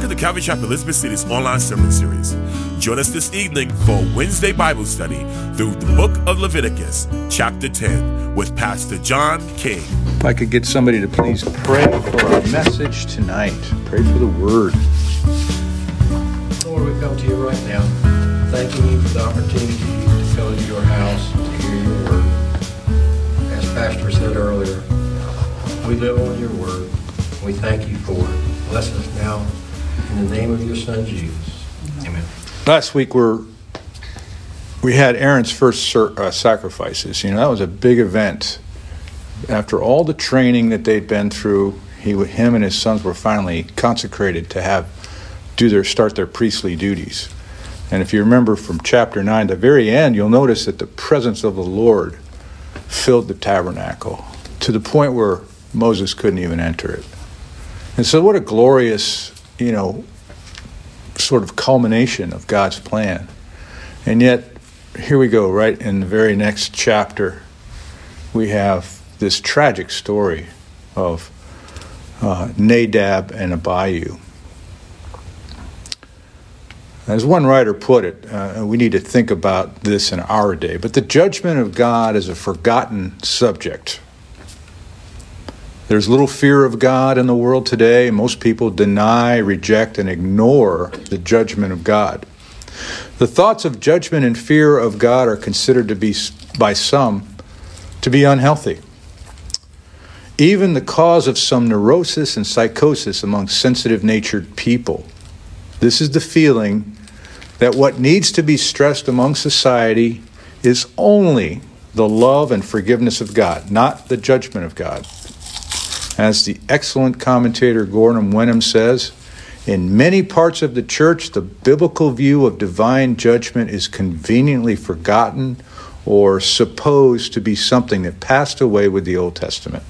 Welcome to Calvary Chapel Elizabeth City's online sermon series. Join us this evening for Wednesday Bible study through the book of Leviticus, chapter 10, with Pastor John King. If I could get somebody to please pray for our message tonight, pray for the word. Lord, we come to you right now, thanking you for the opportunity to come into your house to hear your word. As Pastor said earlier, we live on your word. We thank you for it. Bless us now in the name of your Son, Jesus. Amen. Last week we're, we had Aaron's first uh, sacrifices. You know, that was a big event. After all the training that they'd been through, he, him and his sons were finally consecrated to have do their start their priestly duties. And if you remember from chapter 9, the very end, you'll notice that the presence of the Lord filled the tabernacle to the point where Moses couldn't even enter it. And so, what a glorious, you know, sort of culmination of God's plan. And yet, here we go, right in the very next chapter, we have this tragic story of uh, Nadab and Abihu. As one writer put it, uh, we need to think about this in our day, but the judgment of God is a forgotten subject there's little fear of God in the world today. Most people deny, reject, and ignore the judgment of God. The thoughts of judgment and fear of God are considered to be, by some, to be unhealthy. Even the cause of some neurosis and psychosis among sensitive natured people. This is the feeling that what needs to be stressed among society is only the love and forgiveness of God, not the judgment of God. As the excellent commentator Gordon Wenham says, in many parts of the church, the biblical view of divine judgment is conveniently forgotten or supposed to be something that passed away with the Old Testament.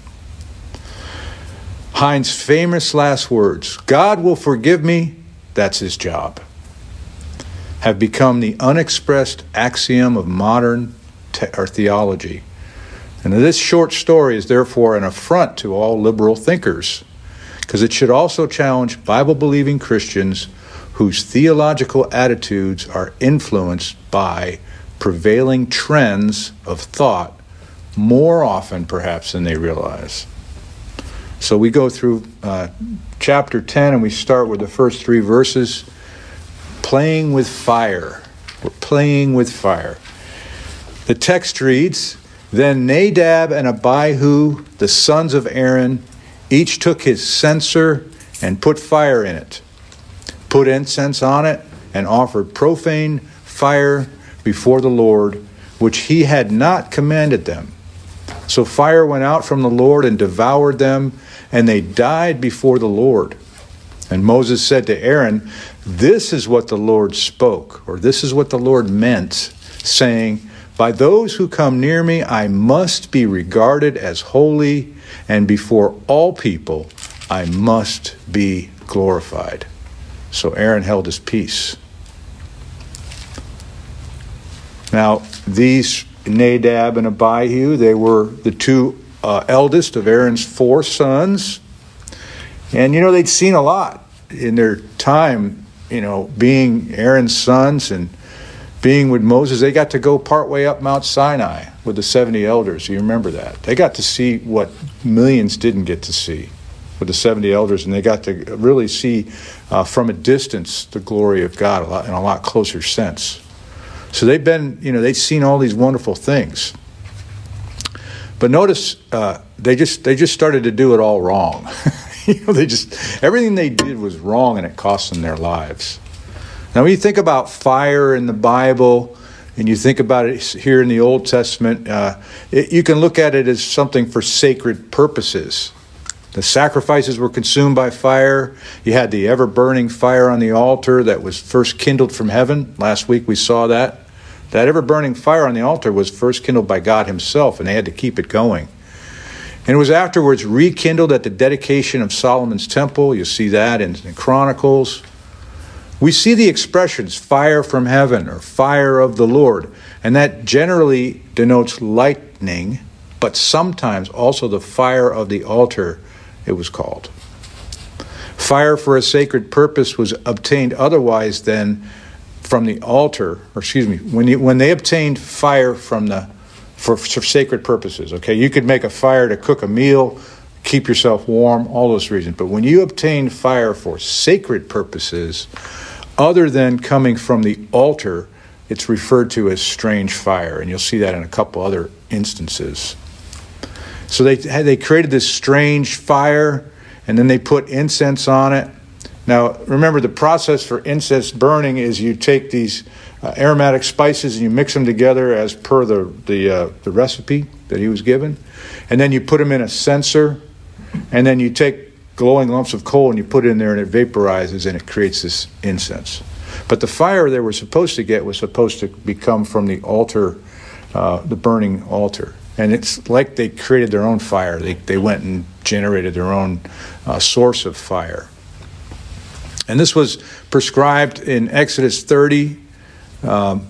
Heine's famous last words God will forgive me, that's his job, have become the unexpressed axiom of modern te- or theology. And this short story is therefore an affront to all liberal thinkers, because it should also challenge Bible believing Christians whose theological attitudes are influenced by prevailing trends of thought more often, perhaps, than they realize. So we go through uh, chapter 10 and we start with the first three verses playing with fire. We're playing with fire. The text reads, then Nadab and Abihu, the sons of Aaron, each took his censer and put fire in it, put incense on it, and offered profane fire before the Lord, which he had not commanded them. So fire went out from the Lord and devoured them, and they died before the Lord. And Moses said to Aaron, This is what the Lord spoke, or this is what the Lord meant, saying, by those who come near me, I must be regarded as holy, and before all people, I must be glorified. So Aaron held his peace. Now, these Nadab and Abihu, they were the two uh, eldest of Aaron's four sons. And, you know, they'd seen a lot in their time, you know, being Aaron's sons and being with Moses, they got to go partway up Mount Sinai with the 70 elders. You remember that. They got to see what millions didn't get to see with the 70 elders, and they got to really see uh, from a distance the glory of God a lot, in a lot closer sense. So they've been, you know, they've seen all these wonderful things. But notice uh, they just they just started to do it all wrong. you know, they just everything they did was wrong, and it cost them their lives. Now, when you think about fire in the Bible, and you think about it here in the Old Testament, uh, it, you can look at it as something for sacred purposes. The sacrifices were consumed by fire. You had the ever burning fire on the altar that was first kindled from heaven. Last week we saw that. That ever burning fire on the altar was first kindled by God Himself, and they had to keep it going. And it was afterwards rekindled at the dedication of Solomon's temple. You see that in, in Chronicles. We see the expressions fire from heaven or fire of the Lord, and that generally denotes lightning, but sometimes also the fire of the altar, it was called. Fire for a sacred purpose was obtained otherwise than from the altar, or excuse me, when, you, when they obtained fire from the for, for sacred purposes. Okay, you could make a fire to cook a meal, keep yourself warm, all those reasons. But when you obtain fire for sacred purposes, other than coming from the altar, it's referred to as strange fire, and you'll see that in a couple other instances. So they they created this strange fire, and then they put incense on it. Now, remember the process for incense burning is you take these uh, aromatic spices and you mix them together as per the the, uh, the recipe that he was given, and then you put them in a censer, and then you take glowing lumps of coal and you put it in there and it vaporizes and it creates this incense. But the fire they were supposed to get was supposed to become from the altar, uh, the burning altar. And it's like they created their own fire. They, they went and generated their own uh, source of fire. And this was prescribed in Exodus 30, um,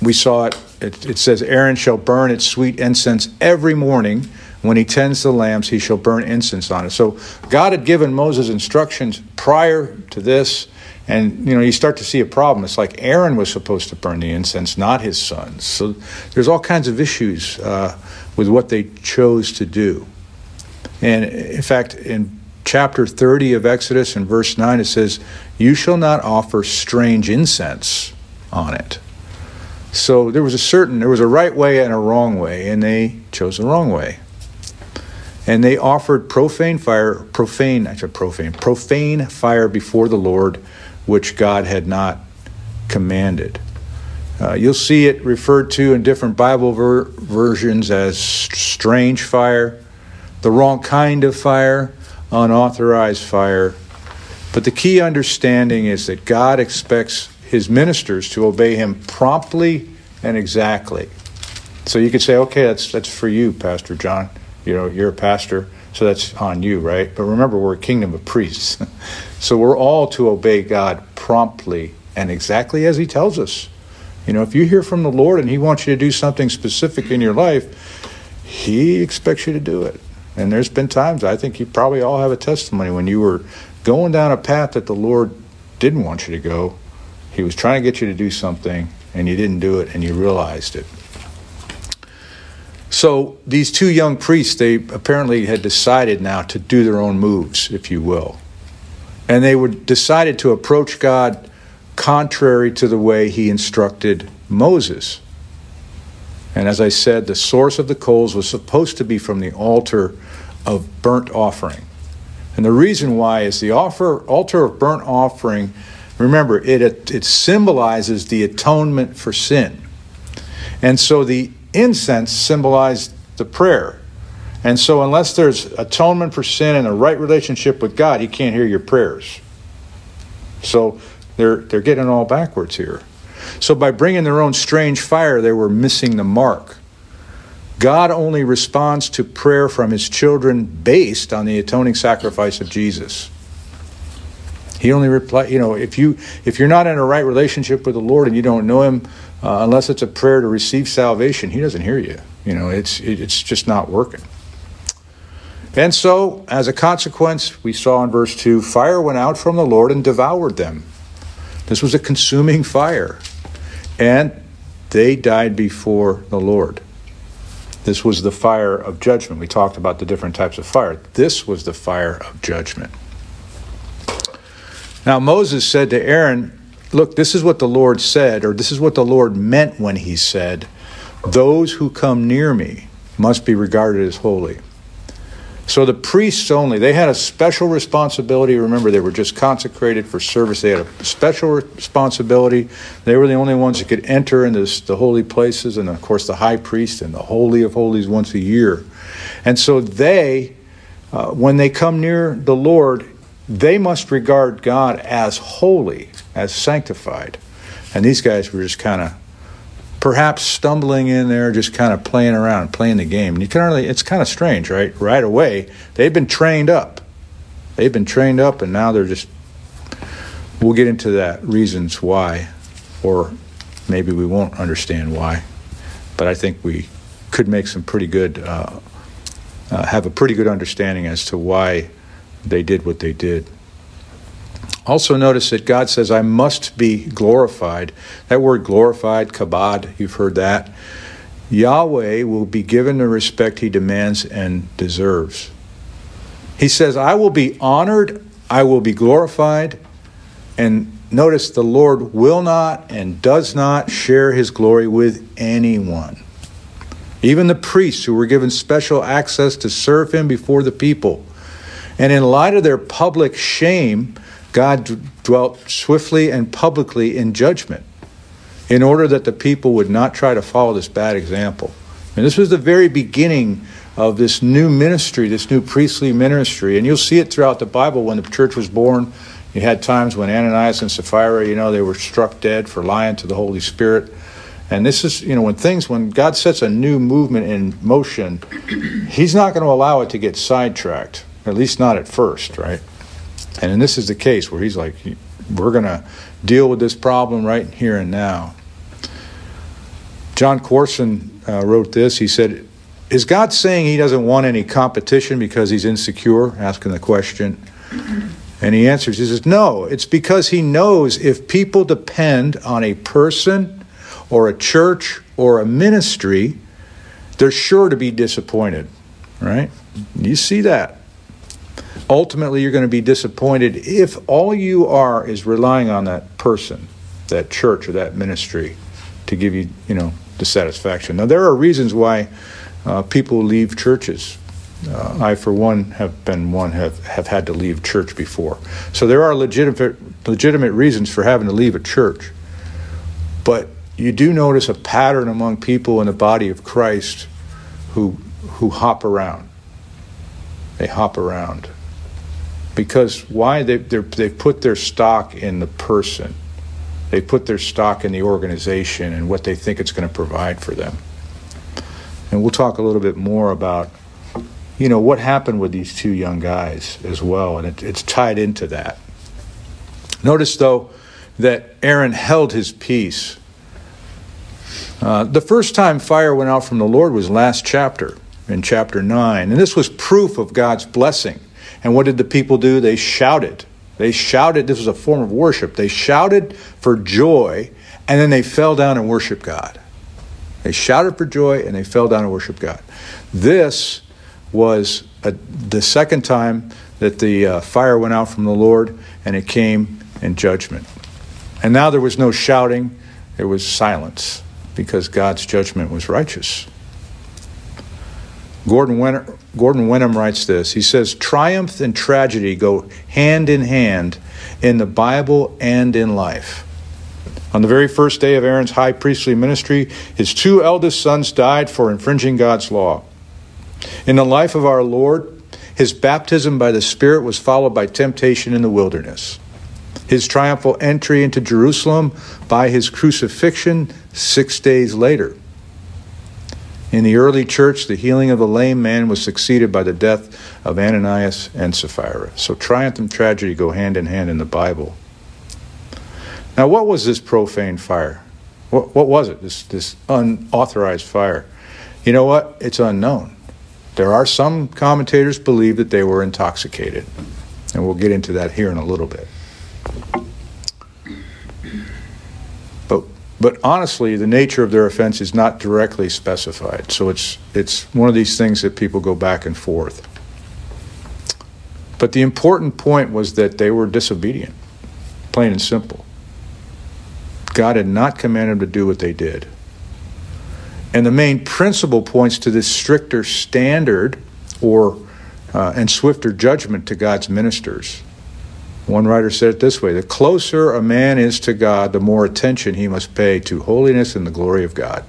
we saw it, it, it says, Aaron shall burn its sweet incense every morning. When he tends the lambs, he shall burn incense on it. So God had given Moses instructions prior to this, and you know you start to see a problem. It's like Aaron was supposed to burn the incense, not his sons. So there's all kinds of issues uh, with what they chose to do. And in fact, in chapter 30 of Exodus, in verse 9, it says, "You shall not offer strange incense." on it. So there was a certain, there was a right way and a wrong way, and they chose the wrong way. And they offered profane fire, profane, I said profane, profane fire before the Lord, which God had not commanded. Uh, you'll see it referred to in different Bible ver- versions as strange fire, the wrong kind of fire, unauthorized fire. But the key understanding is that God expects his ministers to obey him promptly and exactly. So you could say, okay, that's that's for you, Pastor John. You know, you're a pastor, so that's on you, right? But remember, we're a kingdom of priests. so we're all to obey God promptly and exactly as he tells us. You know, if you hear from the Lord and he wants you to do something specific in your life, he expects you to do it. And there's been times, I think you probably all have a testimony when you were going down a path that the Lord didn't want you to go, he was trying to get you to do something, and you didn't do it, and you realized it. So these two young priests, they apparently had decided now to do their own moves, if you will. And they would decided to approach God contrary to the way he instructed Moses. And as I said, the source of the coals was supposed to be from the altar of burnt offering. And the reason why is the offer, altar of burnt offering Remember, it, it symbolizes the atonement for sin. And so the incense symbolized the prayer. And so, unless there's atonement for sin and a right relationship with God, He can't hear your prayers. So, they're, they're getting all backwards here. So, by bringing their own strange fire, they were missing the mark. God only responds to prayer from His children based on the atoning sacrifice of Jesus. He only reply, you know, if you if you're not in a right relationship with the Lord and you don't know Him, uh, unless it's a prayer to receive salvation, He doesn't hear you. You know, it's it, it's just not working. And so, as a consequence, we saw in verse two, fire went out from the Lord and devoured them. This was a consuming fire, and they died before the Lord. This was the fire of judgment. We talked about the different types of fire. This was the fire of judgment. Now, Moses said to Aaron, Look, this is what the Lord said, or this is what the Lord meant when he said, Those who come near me must be regarded as holy. So the priests only, they had a special responsibility. Remember, they were just consecrated for service. They had a special responsibility. They were the only ones that could enter into the holy places, and of course, the high priest and the Holy of Holies once a year. And so they, uh, when they come near the Lord, they must regard God as holy, as sanctified. And these guys were just kind of perhaps stumbling in there, just kind of playing around, playing the game. And you can really, it's kind of strange, right? Right away, they've been trained up. They've been trained up, and now they're just, we'll get into that reasons why, or maybe we won't understand why. But I think we could make some pretty good, uh, uh, have a pretty good understanding as to why they did what they did. Also, notice that God says, I must be glorified. That word glorified, kabod, you've heard that. Yahweh will be given the respect he demands and deserves. He says, I will be honored, I will be glorified. And notice the Lord will not and does not share his glory with anyone. Even the priests who were given special access to serve him before the people. And in light of their public shame, God dwelt swiftly and publicly in judgment in order that the people would not try to follow this bad example. And this was the very beginning of this new ministry, this new priestly ministry. And you'll see it throughout the Bible when the church was born. You had times when Ananias and Sapphira, you know, they were struck dead for lying to the Holy Spirit. And this is, you know, when things, when God sets a new movement in motion, He's not going to allow it to get sidetracked, at least not at first, right? And this is the case where He's like, we're going to deal with this problem right here and now. John Courson uh, wrote this. He said, Is God saying He doesn't want any competition because He's insecure? Asking the question. And he answers, He says, No, it's because He knows if people depend on a person or a church or a ministry, they're sure to be disappointed, right? You see that ultimately you're going to be disappointed if all you are is relying on that person, that church or that ministry to give you, you know, the satisfaction. Now there are reasons why uh, people leave churches. Uh, I, for one, have been one have, have had to leave church before. So there are legitimate legitimate reasons for having to leave a church. But you do notice a pattern among people in the body of Christ who who hop around. They hop around because why? They they put their stock in the person. They put their stock in the organization and what they think it's going to provide for them. And we'll talk a little bit more about you know what happened with these two young guys as well and it, it's tied into that. Notice though that aaron held his peace. Uh, the first time fire went out from the lord was last chapter in chapter 9 and this was proof of god's blessing and what did the people do? They shouted. They shouted. This was a form of worship. They shouted for joy, and then they fell down and worshiped God. They shouted for joy, and they fell down and worshiped God. This was a, the second time that the uh, fire went out from the Lord, and it came in judgment. And now there was no shouting, there was silence because God's judgment was righteous. Gordon, Winter, Gordon Wenham writes this. He says, Triumph and tragedy go hand in hand in the Bible and in life. On the very first day of Aaron's high priestly ministry, his two eldest sons died for infringing God's law. In the life of our Lord, his baptism by the Spirit was followed by temptation in the wilderness. His triumphal entry into Jerusalem by his crucifixion six days later. In the early church, the healing of the lame man was succeeded by the death of Ananias and Sapphira. So triumph and tragedy go hand in hand in the Bible. Now, what was this profane fire? What, what was it, this, this unauthorized fire? You know what? It's unknown. There are some commentators believe that they were intoxicated. And we'll get into that here in a little bit. But honestly, the nature of their offense is not directly specified. So it's, it's one of these things that people go back and forth. But the important point was that they were disobedient, plain and simple. God had not commanded them to do what they did. And the main principle points to this stricter standard or uh, and swifter judgment to God's ministers. One writer said it this way The closer a man is to God, the more attention he must pay to holiness and the glory of God.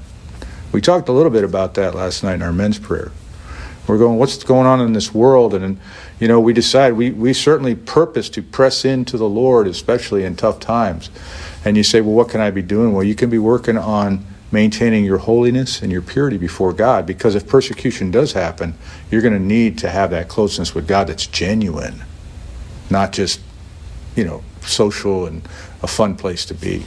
We talked a little bit about that last night in our men's prayer. We're going, what's going on in this world? And, you know, we decide, we, we certainly purpose to press into the Lord, especially in tough times. And you say, well, what can I be doing? Well, you can be working on maintaining your holiness and your purity before God because if persecution does happen, you're going to need to have that closeness with God that's genuine, not just you know, social and a fun place to be.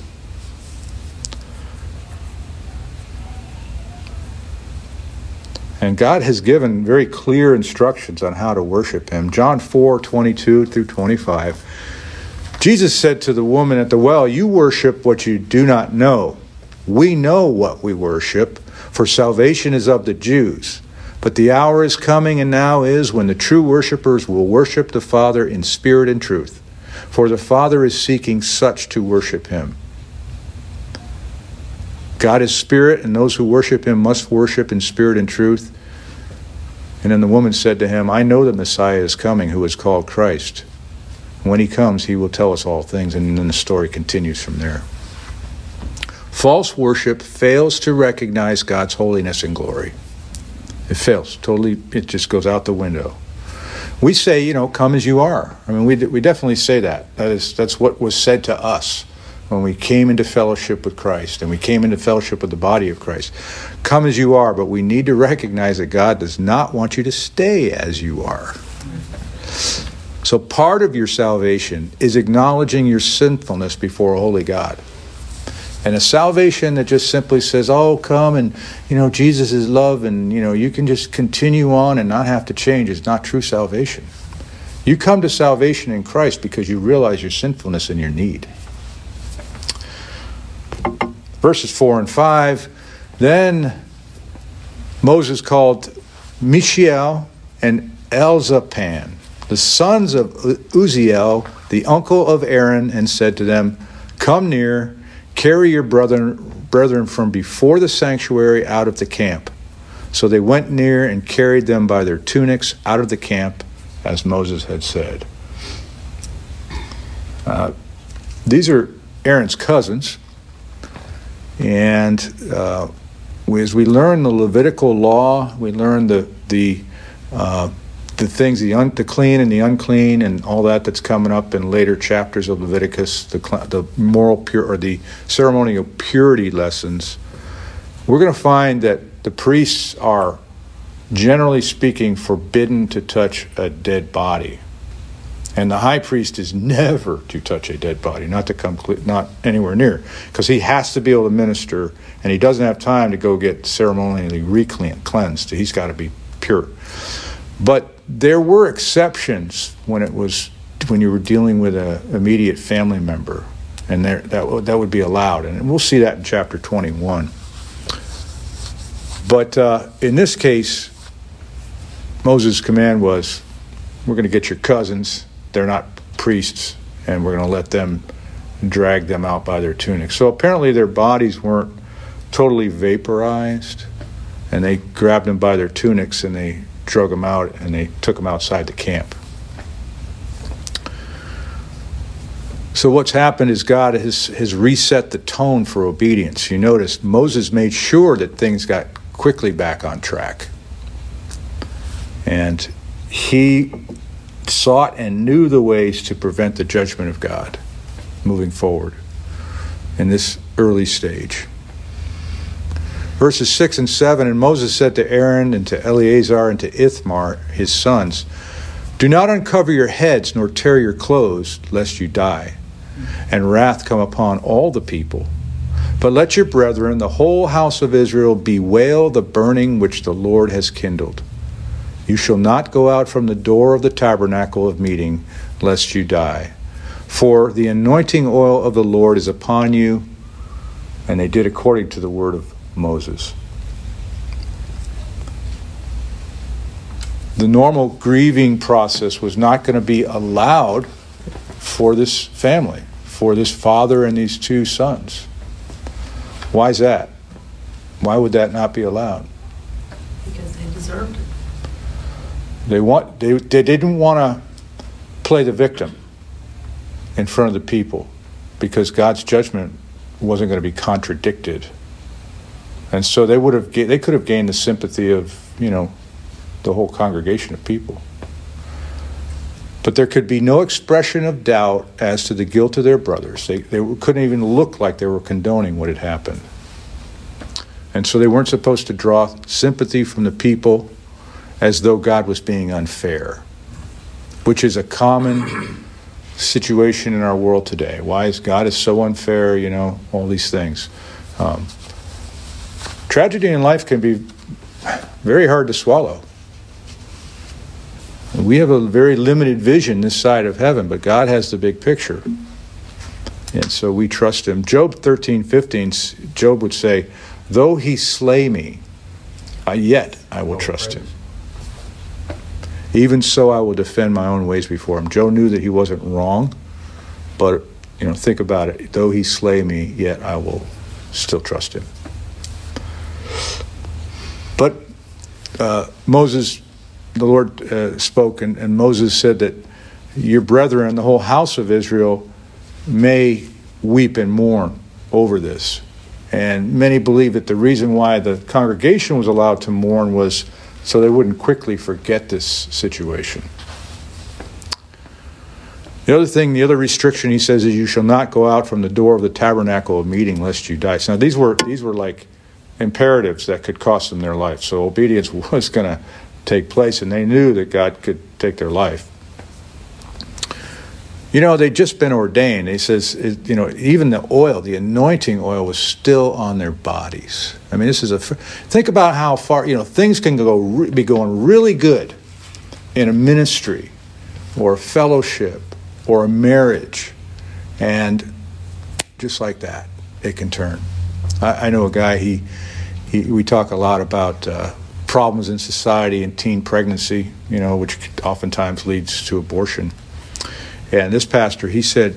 And God has given very clear instructions on how to worship Him. John 4 22 through 25. Jesus said to the woman at the well, You worship what you do not know. We know what we worship, for salvation is of the Jews. But the hour is coming, and now is, when the true worshippers will worship the Father in spirit and truth. For the Father is seeking such to worship him. God is spirit, and those who worship him must worship in spirit and truth. And then the woman said to him, I know the Messiah is coming, who is called Christ. When he comes, he will tell us all things. And then the story continues from there. False worship fails to recognize God's holiness and glory. It fails. Totally, it just goes out the window. We say, you know, come as you are. I mean, we, we definitely say that. That is, that's what was said to us when we came into fellowship with Christ and we came into fellowship with the body of Christ. Come as you are, but we need to recognize that God does not want you to stay as you are. So, part of your salvation is acknowledging your sinfulness before a holy God. And a salvation that just simply says, "Oh, come and you know Jesus is love, and you know you can just continue on and not have to change," is not true salvation. You come to salvation in Christ because you realize your sinfulness and your need. Verses four and five. Then Moses called Mishael and Elzaphan, the sons of Uzziel, the uncle of Aaron, and said to them, Come near Carry your brethren, brethren from before the sanctuary out of the camp. So they went near and carried them by their tunics out of the camp, as Moses had said. Uh, these are Aaron's cousins. And uh, we, as we learn the Levitical law, we learn the, the uh, the things, the, un, the clean and the unclean, and all that that's coming up in later chapters of Leviticus, the, the moral pure or the ceremonial purity lessons, we're going to find that the priests are, generally speaking, forbidden to touch a dead body. And the high priest is never to touch a dead body, not to come, not anywhere near, because he has to be able to minister, and he doesn't have time to go get ceremonially re-cleansed. He's got to be pure. But there were exceptions when it was when you were dealing with an immediate family member, and there, that that would be allowed, and we'll see that in chapter 21. But uh, in this case, Moses' command was, "We're going to get your cousins; they're not priests, and we're going to let them drag them out by their tunics." So apparently, their bodies weren't totally vaporized, and they grabbed them by their tunics and they drug him out and they took him outside the camp. So what's happened is God has, has reset the tone for obedience. You notice Moses made sure that things got quickly back on track. And he sought and knew the ways to prevent the judgment of God moving forward in this early stage verses 6 and 7 And Moses said to Aaron and to Eleazar and to Ithamar, his sons, Do not uncover your heads nor tear your clothes, lest you die, and wrath come upon all the people. But let your brethren, the whole house of Israel, bewail the burning which the Lord has kindled. You shall not go out from the door of the tabernacle of meeting, lest you die. For the anointing oil of the Lord is upon you. And they did according to the word of Moses. The normal grieving process was not going to be allowed for this family, for this father and these two sons. Why is that? Why would that not be allowed? Because they deserved it. They want they, they didn't want to play the victim in front of the people because God's judgment wasn't going to be contradicted and so they would have they could have gained the sympathy of you know the whole congregation of people. But there could be no expression of doubt as to the guilt of their brothers. They, they couldn't even look like they were condoning what had happened. And so they weren't supposed to draw sympathy from the people as though God was being unfair, which is a common situation in our world today. Why is God is so unfair? You know, all these things. Um, Tragedy in life can be very hard to swallow. We have a very limited vision this side of heaven, but God has the big picture. And so we trust him. Job 13, 15, Job would say, Though he slay me, yet I will trust him. Even so, I will defend my own ways before him. Job knew that he wasn't wrong, but you know, think about it. Though he slay me, yet I will still trust him. But uh, Moses, the Lord uh, spoke, and, and Moses said that your brethren, the whole house of Israel, may weep and mourn over this. And many believe that the reason why the congregation was allowed to mourn was so they wouldn't quickly forget this situation. The other thing, the other restriction he says is you shall not go out from the door of the tabernacle of meeting lest you die. So now these were these were like imperatives that could cost them their life. So obedience was going to take place, and they knew that God could take their life. You know, they'd just been ordained. He says, you know, even the oil, the anointing oil, was still on their bodies. I mean, this is a. Think about how far, you know, things can go be going really good in a ministry or a fellowship or a marriage, and just like that, it can turn. I, I know a guy. He, he, we talk a lot about uh, problems in society and teen pregnancy. You know, which oftentimes leads to abortion and this pastor, he said,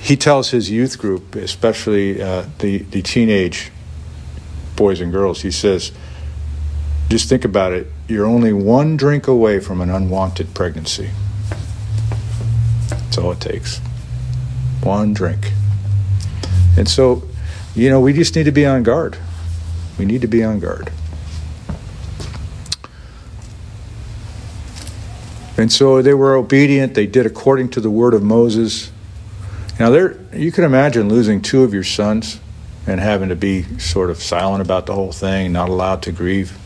he tells his youth group, especially uh, the, the teenage boys and girls, he says, just think about it. You're only one drink away from an unwanted pregnancy. That's all it takes. One drink. And so, you know, we just need to be on guard. We need to be on guard. And so they were obedient. They did according to the word of Moses. Now, there, you can imagine losing two of your sons and having to be sort of silent about the whole thing, not allowed to grieve.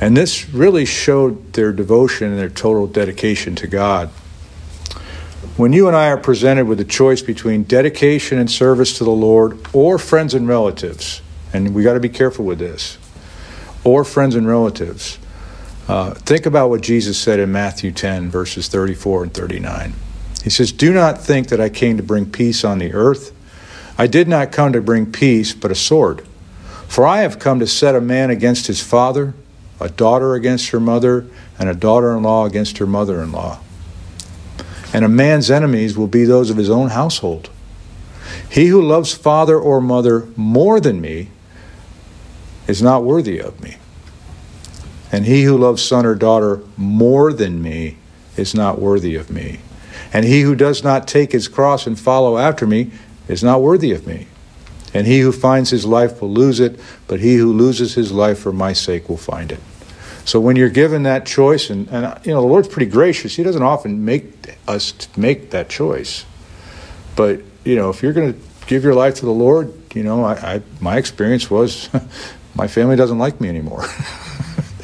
And this really showed their devotion and their total dedication to God. When you and I are presented with a choice between dedication and service to the Lord or friends and relatives, and we got to be careful with this, or friends and relatives, uh, think about what Jesus said in Matthew 10, verses 34 and 39. He says, Do not think that I came to bring peace on the earth. I did not come to bring peace, but a sword. For I have come to set a man against his father, a daughter against her mother, and a daughter in law against her mother in law. And a man's enemies will be those of his own household. He who loves father or mother more than me is not worthy of me. And he who loves son or daughter more than me is not worthy of me. And he who does not take his cross and follow after me is not worthy of me. And he who finds his life will lose it, but he who loses his life for my sake will find it. So when you're given that choice, and, and you know, the Lord's pretty gracious, He doesn't often make us make that choice. But, you know, if you're going to give your life to the Lord, you know, I, I my experience was my family doesn't like me anymore.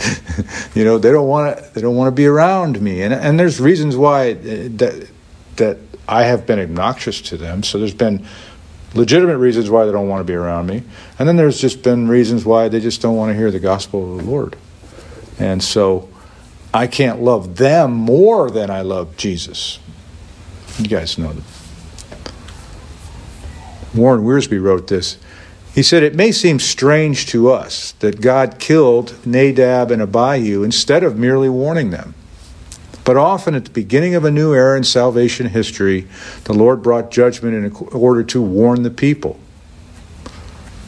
you know, they don't want to. They don't want to be around me, and and there's reasons why uh, that that I have been obnoxious to them. So there's been legitimate reasons why they don't want to be around me, and then there's just been reasons why they just don't want to hear the gospel of the Lord, and so I can't love them more than I love Jesus. You guys know that. Warren Wiersbe wrote this. He said, It may seem strange to us that God killed Nadab and Abihu instead of merely warning them. But often at the beginning of a new era in salvation history, the Lord brought judgment in order to warn the people.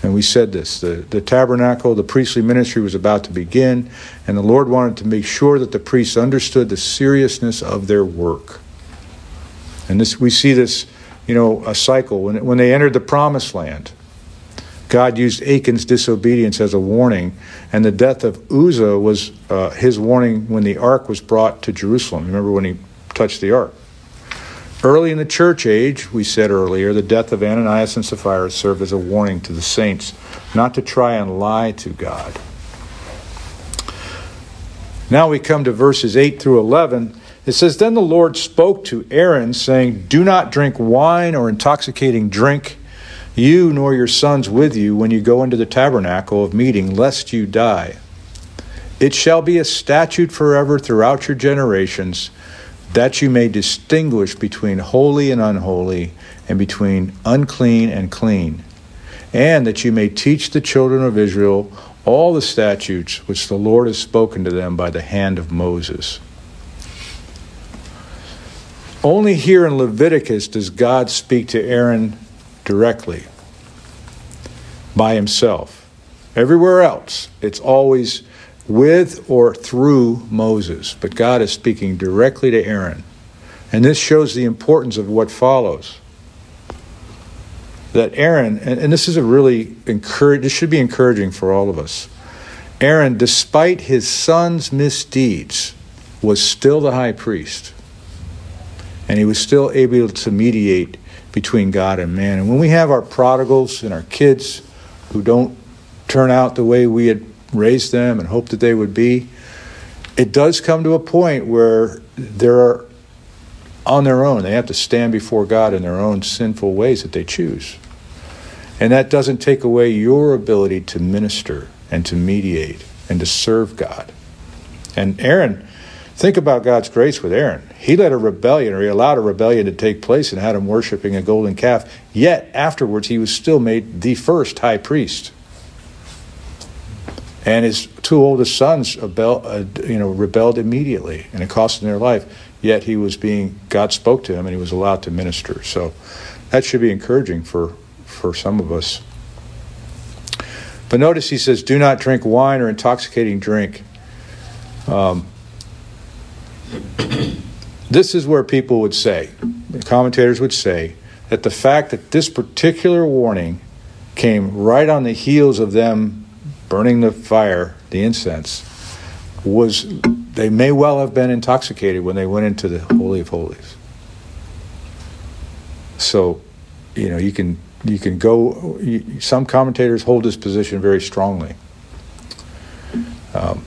And we said this the, the tabernacle, the priestly ministry was about to begin, and the Lord wanted to make sure that the priests understood the seriousness of their work. And this, we see this, you know, a cycle. When, when they entered the promised land, God used Achan's disobedience as a warning, and the death of Uzzah was uh, his warning when the ark was brought to Jerusalem. Remember when he touched the ark? Early in the church age, we said earlier, the death of Ananias and Sapphira served as a warning to the saints not to try and lie to God. Now we come to verses 8 through 11. It says, Then the Lord spoke to Aaron, saying, Do not drink wine or intoxicating drink you nor your sons with you when you go into the tabernacle of meeting, lest you die. It shall be a statute forever throughout your generations, that you may distinguish between holy and unholy, and between unclean and clean, and that you may teach the children of Israel all the statutes which the Lord has spoken to them by the hand of Moses. Only here in Leviticus does God speak to Aaron directly by himself. Everywhere else, it's always with or through Moses, but God is speaking directly to Aaron. And this shows the importance of what follows. That Aaron, and, and this is a really encourage, this should be encouraging for all of us. Aaron, despite his son's misdeeds, was still the high priest. And he was still able to mediate between God and man. And when we have our prodigals and our kids who don't turn out the way we had raised them and hoped that they would be, it does come to a point where they're on their own. They have to stand before God in their own sinful ways that they choose. And that doesn't take away your ability to minister and to mediate and to serve God. And Aaron, think about God's grace with Aaron. He let a rebellion, or he allowed a rebellion to take place and had him worshiping a golden calf. Yet afterwards, he was still made the first high priest. And his two oldest sons rebelled, uh, you know, rebelled immediately, and it cost them their life. Yet he was being, God spoke to him, and he was allowed to minister. So that should be encouraging for, for some of us. But notice he says, do not drink wine or intoxicating drink. Um, this is where people would say, commentators would say, that the fact that this particular warning came right on the heels of them burning the fire, the incense, was they may well have been intoxicated when they went into the Holy of Holies. So, you know, you can you can go. Some commentators hold this position very strongly. Um,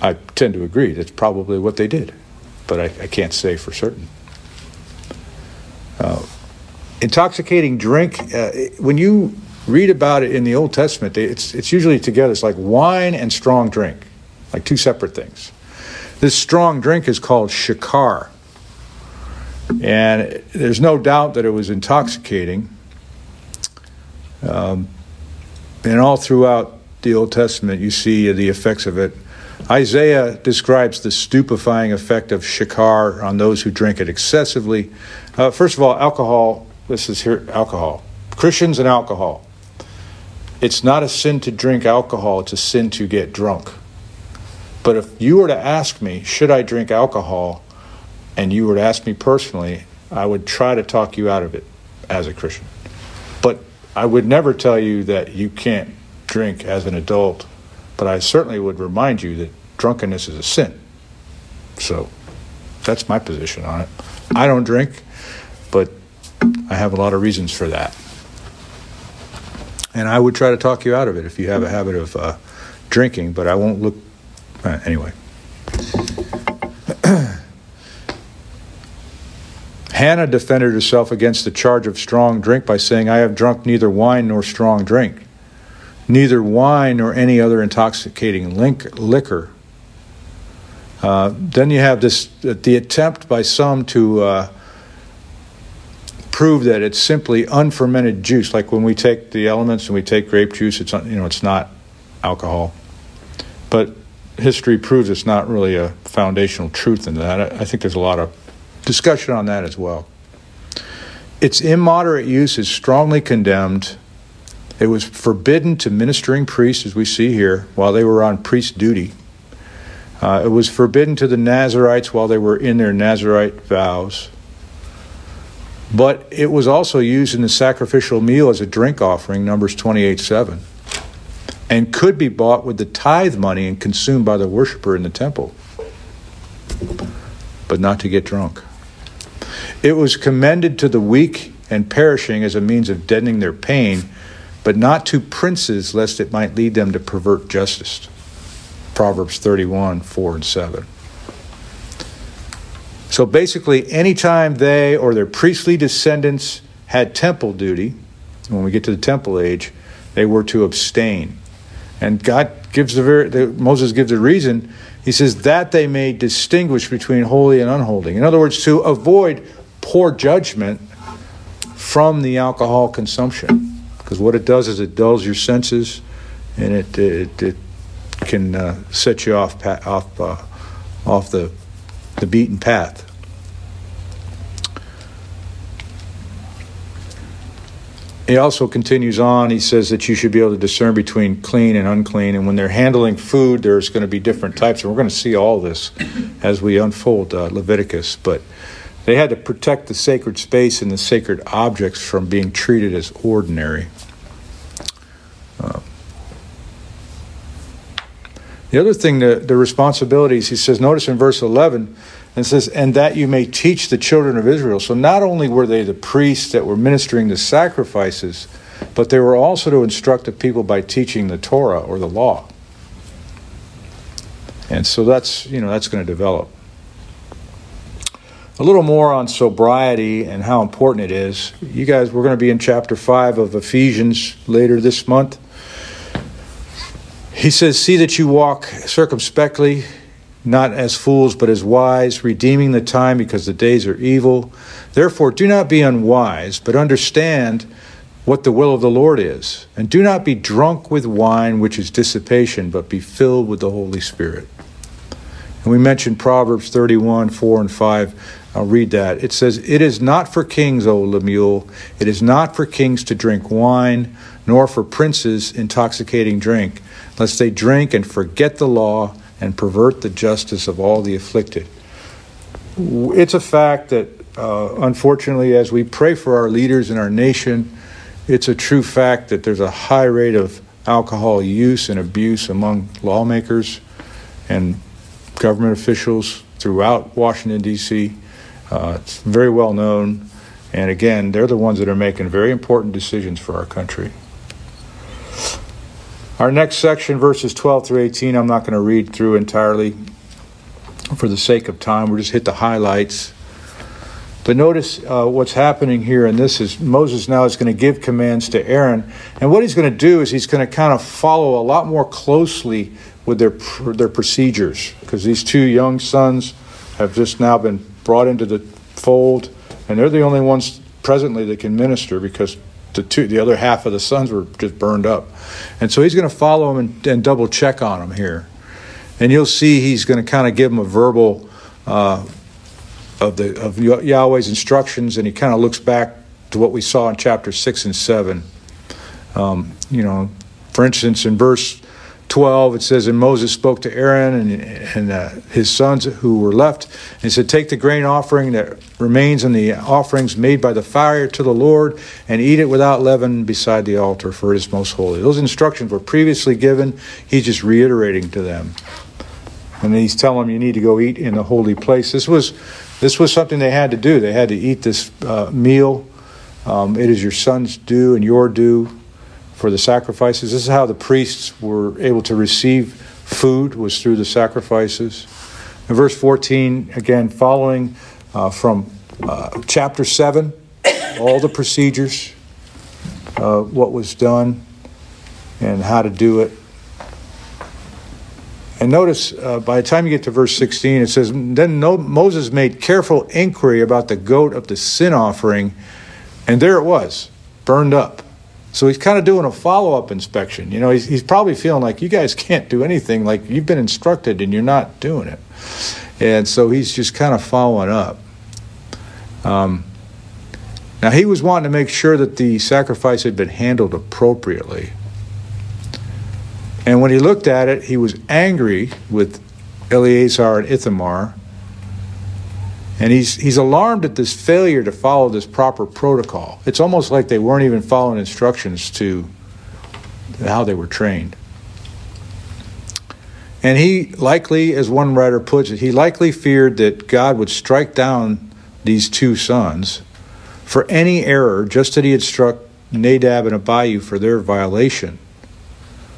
I tend to agree. That's probably what they did, but I, I can't say for certain. Uh, intoxicating drink. Uh, when you read about it in the Old Testament, it's it's usually together. It's like wine and strong drink, like two separate things. This strong drink is called shakar. And there's no doubt that it was intoxicating. Um, and all throughout the Old Testament, you see the effects of it. Isaiah describes the stupefying effect of shakar on those who drink it excessively. Uh, first of all, alcohol. This is here alcohol. Christians and alcohol. It's not a sin to drink alcohol, it's a sin to get drunk. But if you were to ask me, should I drink alcohol? and you were to ask me personally, I would try to talk you out of it as a Christian. But I would never tell you that you can't drink as an adult, but I certainly would remind you that drunkenness is a sin. So that's my position on it. I don't drink, but I have a lot of reasons for that. And I would try to talk you out of it if you have a habit of uh, drinking, but I won't look. Uh, anyway. Hannah defended herself against the charge of strong drink by saying, I have drunk neither wine nor strong drink, neither wine nor any other intoxicating liquor. Uh, then you have this the attempt by some to uh, prove that it's simply unfermented juice, like when we take the elements and we take grape juice, it's you know it's not alcohol, but history proves it's not really a foundational truth in that. I think there's a lot of discussion on that as well. Its immoderate use is strongly condemned. It was forbidden to ministering priests, as we see here, while they were on priest duty. Uh, it was forbidden to the Nazarites while they were in their Nazarite vows. But it was also used in the sacrificial meal as a drink offering, Numbers 28 7, and could be bought with the tithe money and consumed by the worshiper in the temple, but not to get drunk. It was commended to the weak and perishing as a means of deadening their pain, but not to princes, lest it might lead them to pervert justice. Proverbs 31 4 and 7. So basically, anytime they or their priestly descendants had temple duty, when we get to the temple age, they were to abstain. And God gives the very, the, Moses gives a reason. He says that they may distinguish between holy and unholy. In other words, to avoid poor judgment from the alcohol consumption. Because what it does is it dulls your senses and it, it, it can uh, set you off, off, uh, off the, the beaten path. He also continues on. He says that you should be able to discern between clean and unclean. And when they're handling food, there's going to be different types. And we're going to see all this as we unfold uh, Leviticus. But they had to protect the sacred space and the sacred objects from being treated as ordinary. Uh, the other thing, the, the responsibilities, he says, notice in verse 11, and says, and that you may teach the children of Israel. So not only were they the priests that were ministering the sacrifices, but they were also to instruct the people by teaching the Torah or the law. And so that's, you know, that's going to develop. A little more on sobriety and how important it is. You guys, we're going to be in chapter 5 of Ephesians later this month. He says, See that you walk circumspectly not as fools, but as wise, redeeming the time because the days are evil. Therefore, do not be unwise, but understand what the will of the Lord is. And do not be drunk with wine, which is dissipation, but be filled with the Holy Spirit. And we mentioned Proverbs 31, 4 and 5. I'll read that. It says, It is not for kings, O Lemuel, it is not for kings to drink wine, nor for princes intoxicating drink, lest they drink and forget the law and pervert the justice of all the afflicted. It's a fact that, uh, unfortunately, as we pray for our leaders in our nation, it's a true fact that there's a high rate of alcohol use and abuse among lawmakers and government officials throughout Washington, D.C. Uh, it's very well known. And again, they're the ones that are making very important decisions for our country. Our next section, verses 12 through 18, I'm not going to read through entirely for the sake of time. We'll just hit the highlights. But notice uh, what's happening here, and this is Moses now is going to give commands to Aaron. And what he's going to do is he's going to kind of follow a lot more closely with their, their procedures, because these two young sons have just now been brought into the fold, and they're the only ones presently that can minister because the two, the other half of the sons were just burned up. And so he's going to follow him and, and, double check on him here. And you'll see he's going to kind of give him a verbal uh, of the of Yahweh's instructions, and he kind of looks back to what we saw in chapter six and seven. Um, you know, for instance, in verse 12, it says, And Moses spoke to Aaron and, and uh, his sons who were left, and he said, Take the grain offering that remains in the offerings made by the fire to the Lord, and eat it without leaven beside the altar, for it is most holy. Those instructions were previously given. He's just reiterating to them. And he's telling them, You need to go eat in the holy place. This was, this was something they had to do. They had to eat this uh, meal. Um, it is your son's due and your due for the sacrifices. This is how the priests were able to receive food was through the sacrifices. In verse 14, again, following uh, from uh, chapter 7, all the procedures, uh, what was done, and how to do it. And notice uh, by the time you get to verse 16, it says, Then Moses made careful inquiry about the goat of the sin offering, and there it was, burned up. So he's kind of doing a follow up inspection. You know, he's, he's probably feeling like you guys can't do anything, like you've been instructed and you're not doing it. And so he's just kind of following up. Um, now, he was wanting to make sure that the sacrifice had been handled appropriately. And when he looked at it, he was angry with Eleazar and Ithamar and he's, he's alarmed at this failure to follow this proper protocol. It's almost like they weren't even following instructions to how they were trained. And he likely, as one writer puts it, he likely feared that God would strike down these two sons for any error, just that he had struck Nadab and Abihu for their violation.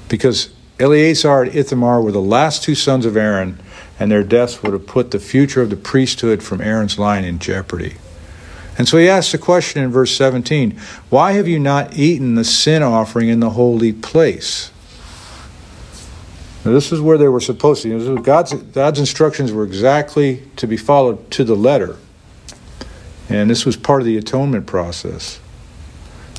Because Eleazar and Ithamar were the last two sons of Aaron and their deaths would have put the future of the priesthood from Aaron's line in jeopardy. And so he asks the question in verse 17 Why have you not eaten the sin offering in the holy place? Now, this is where they were supposed to. God's, God's instructions were exactly to be followed to the letter. And this was part of the atonement process.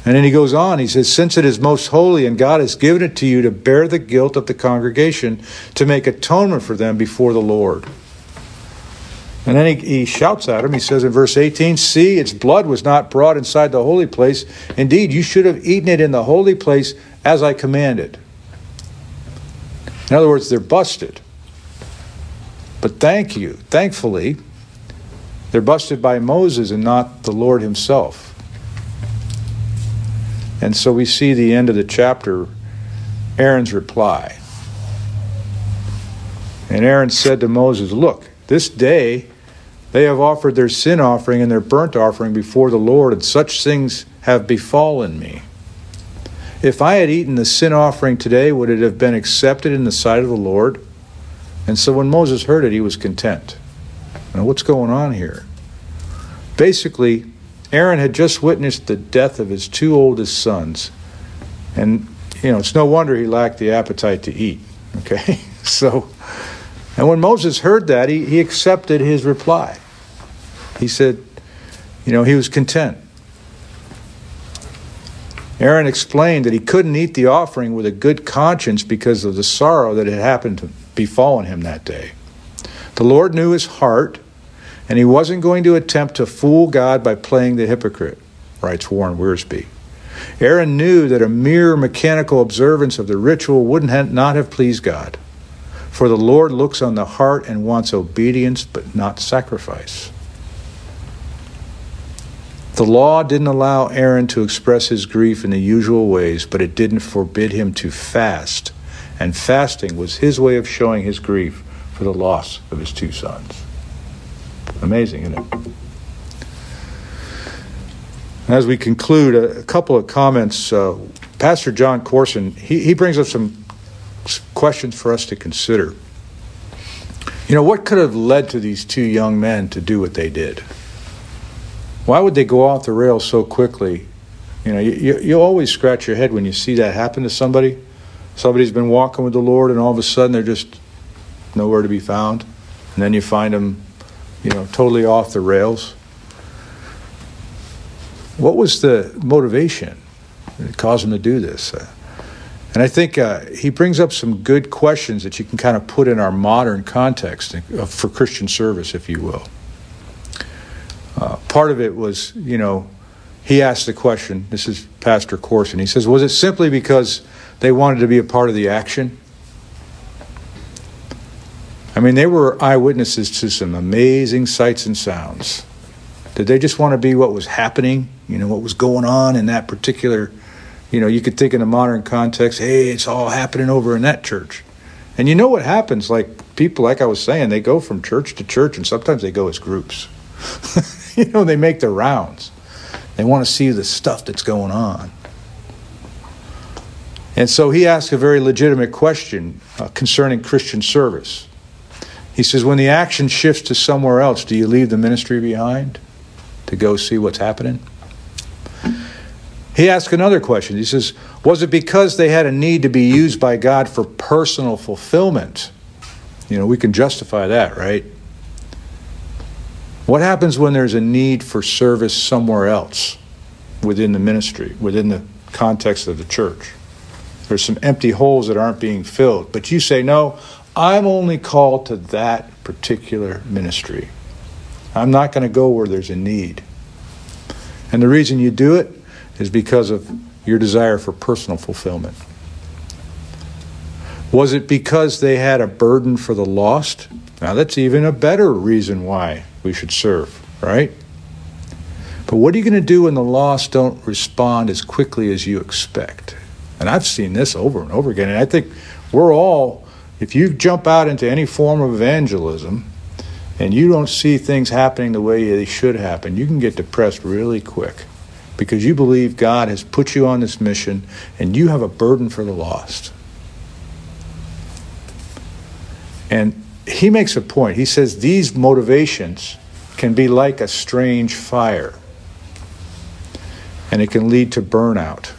And then he goes on, he says, Since it is most holy and God has given it to you to bear the guilt of the congregation, to make atonement for them before the Lord. And then he, he shouts at him, he says in verse 18, See, its blood was not brought inside the holy place. Indeed, you should have eaten it in the holy place as I commanded. In other words, they're busted. But thank you, thankfully, they're busted by Moses and not the Lord himself. And so we see the end of the chapter, Aaron's reply. And Aaron said to Moses, Look, this day they have offered their sin offering and their burnt offering before the Lord, and such things have befallen me. If I had eaten the sin offering today, would it have been accepted in the sight of the Lord? And so when Moses heard it, he was content. Now, what's going on here? Basically, Aaron had just witnessed the death of his two oldest sons. And, you know, it's no wonder he lacked the appetite to eat. Okay? So, and when Moses heard that, he, he accepted his reply. He said, you know, he was content. Aaron explained that he couldn't eat the offering with a good conscience because of the sorrow that had happened to befallen him that day. The Lord knew his heart and he wasn't going to attempt to fool God by playing the hypocrite, writes Warren Wiersbe. Aaron knew that a mere mechanical observance of the ritual wouldn't not have pleased God. For the Lord looks on the heart and wants obedience, but not sacrifice. The law didn't allow Aaron to express his grief in the usual ways, but it didn't forbid him to fast. And fasting was his way of showing his grief for the loss of his two sons. Amazing, isn't it? As we conclude, a, couple of comments. Uh, Pastor John Courson, he, he brings up some questions for us to consider. You know, what could have led to these two young men to do what they did? Why would they go off the rails so quickly? You know, you, you always scratch your head when you see that happen to somebody. Somebody's been walking with the Lord, and all of a sudden they're just nowhere to be found. And then you find them you know, totally off the rails. What was the motivation that caused him to do this? Uh, and I think uh, he brings up some good questions that you can kind of put in our modern context uh, for Christian service, if you will. Uh, part of it was, you know, he asked the question. This is Pastor Courson. He says, Was it simply because they wanted to be a part of the action? I mean, they were eyewitnesses to some amazing sights and sounds. Did they just want to be what was happening? You know, what was going on in that particular, you know, you could think in a modern context, hey, it's all happening over in that church. And you know what happens? Like people, like I was saying, they go from church to church and sometimes they go as groups. you know, they make their rounds. They want to see the stuff that's going on. And so he asked a very legitimate question uh, concerning Christian service. He says, when the action shifts to somewhere else, do you leave the ministry behind to go see what's happening? He asks another question. He says, Was it because they had a need to be used by God for personal fulfillment? You know, we can justify that, right? What happens when there's a need for service somewhere else within the ministry, within the context of the church? There's some empty holes that aren't being filled. But you say, No, I'm only called to that particular ministry. I'm not going to go where there's a need. And the reason you do it is because of your desire for personal fulfillment. Was it because they had a burden for the lost? Now, that's even a better reason why we should serve, right? But what are you going to do when the lost don't respond as quickly as you expect? And I've seen this over and over again. And I think we're all if you jump out into any form of evangelism and you don't see things happening the way they should happen, you can get depressed really quick because you believe God has put you on this mission and you have a burden for the lost. And he makes a point. He says these motivations can be like a strange fire, and it can lead to burnout.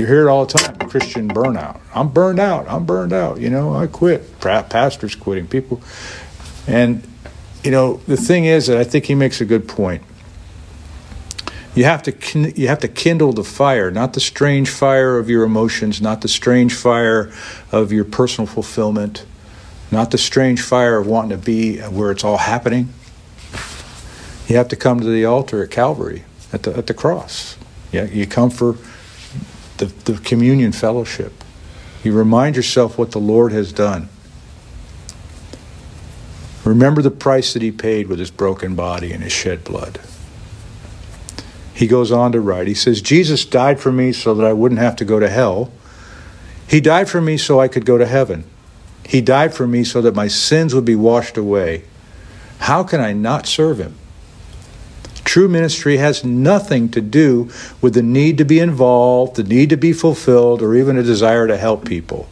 You hear it all the time Christian burnout. I'm burned out. I'm burned out. You know, I quit. Pastors quitting. People. And, you know, the thing is that I think he makes a good point. You have to you have to kindle the fire, not the strange fire of your emotions, not the strange fire of your personal fulfillment, not the strange fire of wanting to be where it's all happening. You have to come to the altar at Calvary, at the at the cross. Yeah, you come for the, the communion fellowship. You remind yourself what the Lord has done. Remember the price that he paid with his broken body and his shed blood. He goes on to write, he says, Jesus died for me so that I wouldn't have to go to hell. He died for me so I could go to heaven. He died for me so that my sins would be washed away. How can I not serve him? True ministry has nothing to do with the need to be involved, the need to be fulfilled, or even a desire to help people.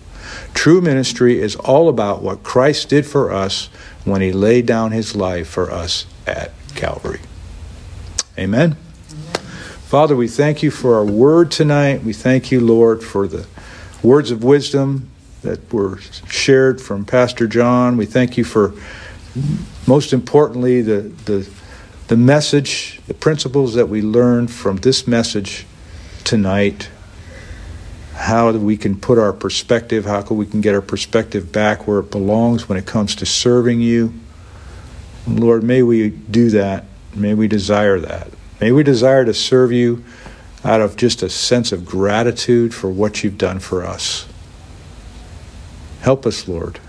True ministry is all about what Christ did for us when he laid down his life for us at Calvary. Amen. Father, we thank you for our word tonight. We thank you, Lord, for the words of wisdom that were shared from Pastor John. We thank you for, most importantly, the, the the message, the principles that we learned from this message tonight, how we can put our perspective, how we can get our perspective back where it belongs when it comes to serving you. Lord, may we do that. May we desire that. May we desire to serve you out of just a sense of gratitude for what you've done for us. Help us, Lord,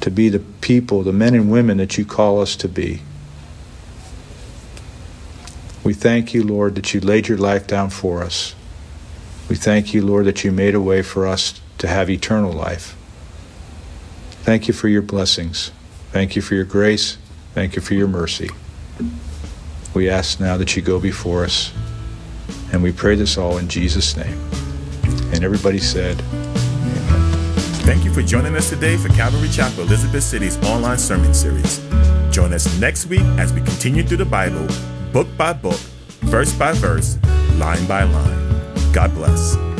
to be the people, the men and women that you call us to be. We thank you, Lord, that you laid your life down for us. We thank you, Lord, that you made a way for us to have eternal life. Thank you for your blessings. Thank you for your grace. Thank you for your mercy. We ask now that you go before us. And we pray this all in Jesus' name. And everybody said, Amen. Thank you for joining us today for Calvary Chapel Elizabeth City's online sermon series. Join us next week as we continue through the Bible book by book, verse by verse, line by line. God bless.